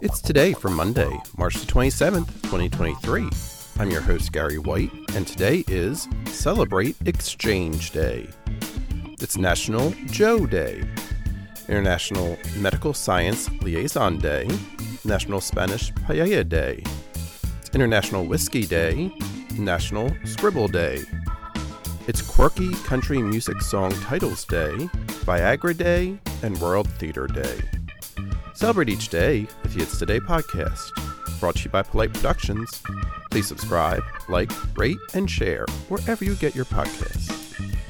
It's today for Monday, March the 27th, 2023. I'm your host, Gary White, and today is Celebrate Exchange Day. It's National Joe Day, International Medical Science Liaison Day, National Spanish Paella Day, it's International Whiskey Day, National Scribble Day. It's Quirky Country Music Song Titles Day, Viagra Day, and World Theater Day. Celebrate each day with the It's Today podcast. Brought to you by Polite Productions. Please subscribe, like, rate, and share wherever you get your podcasts.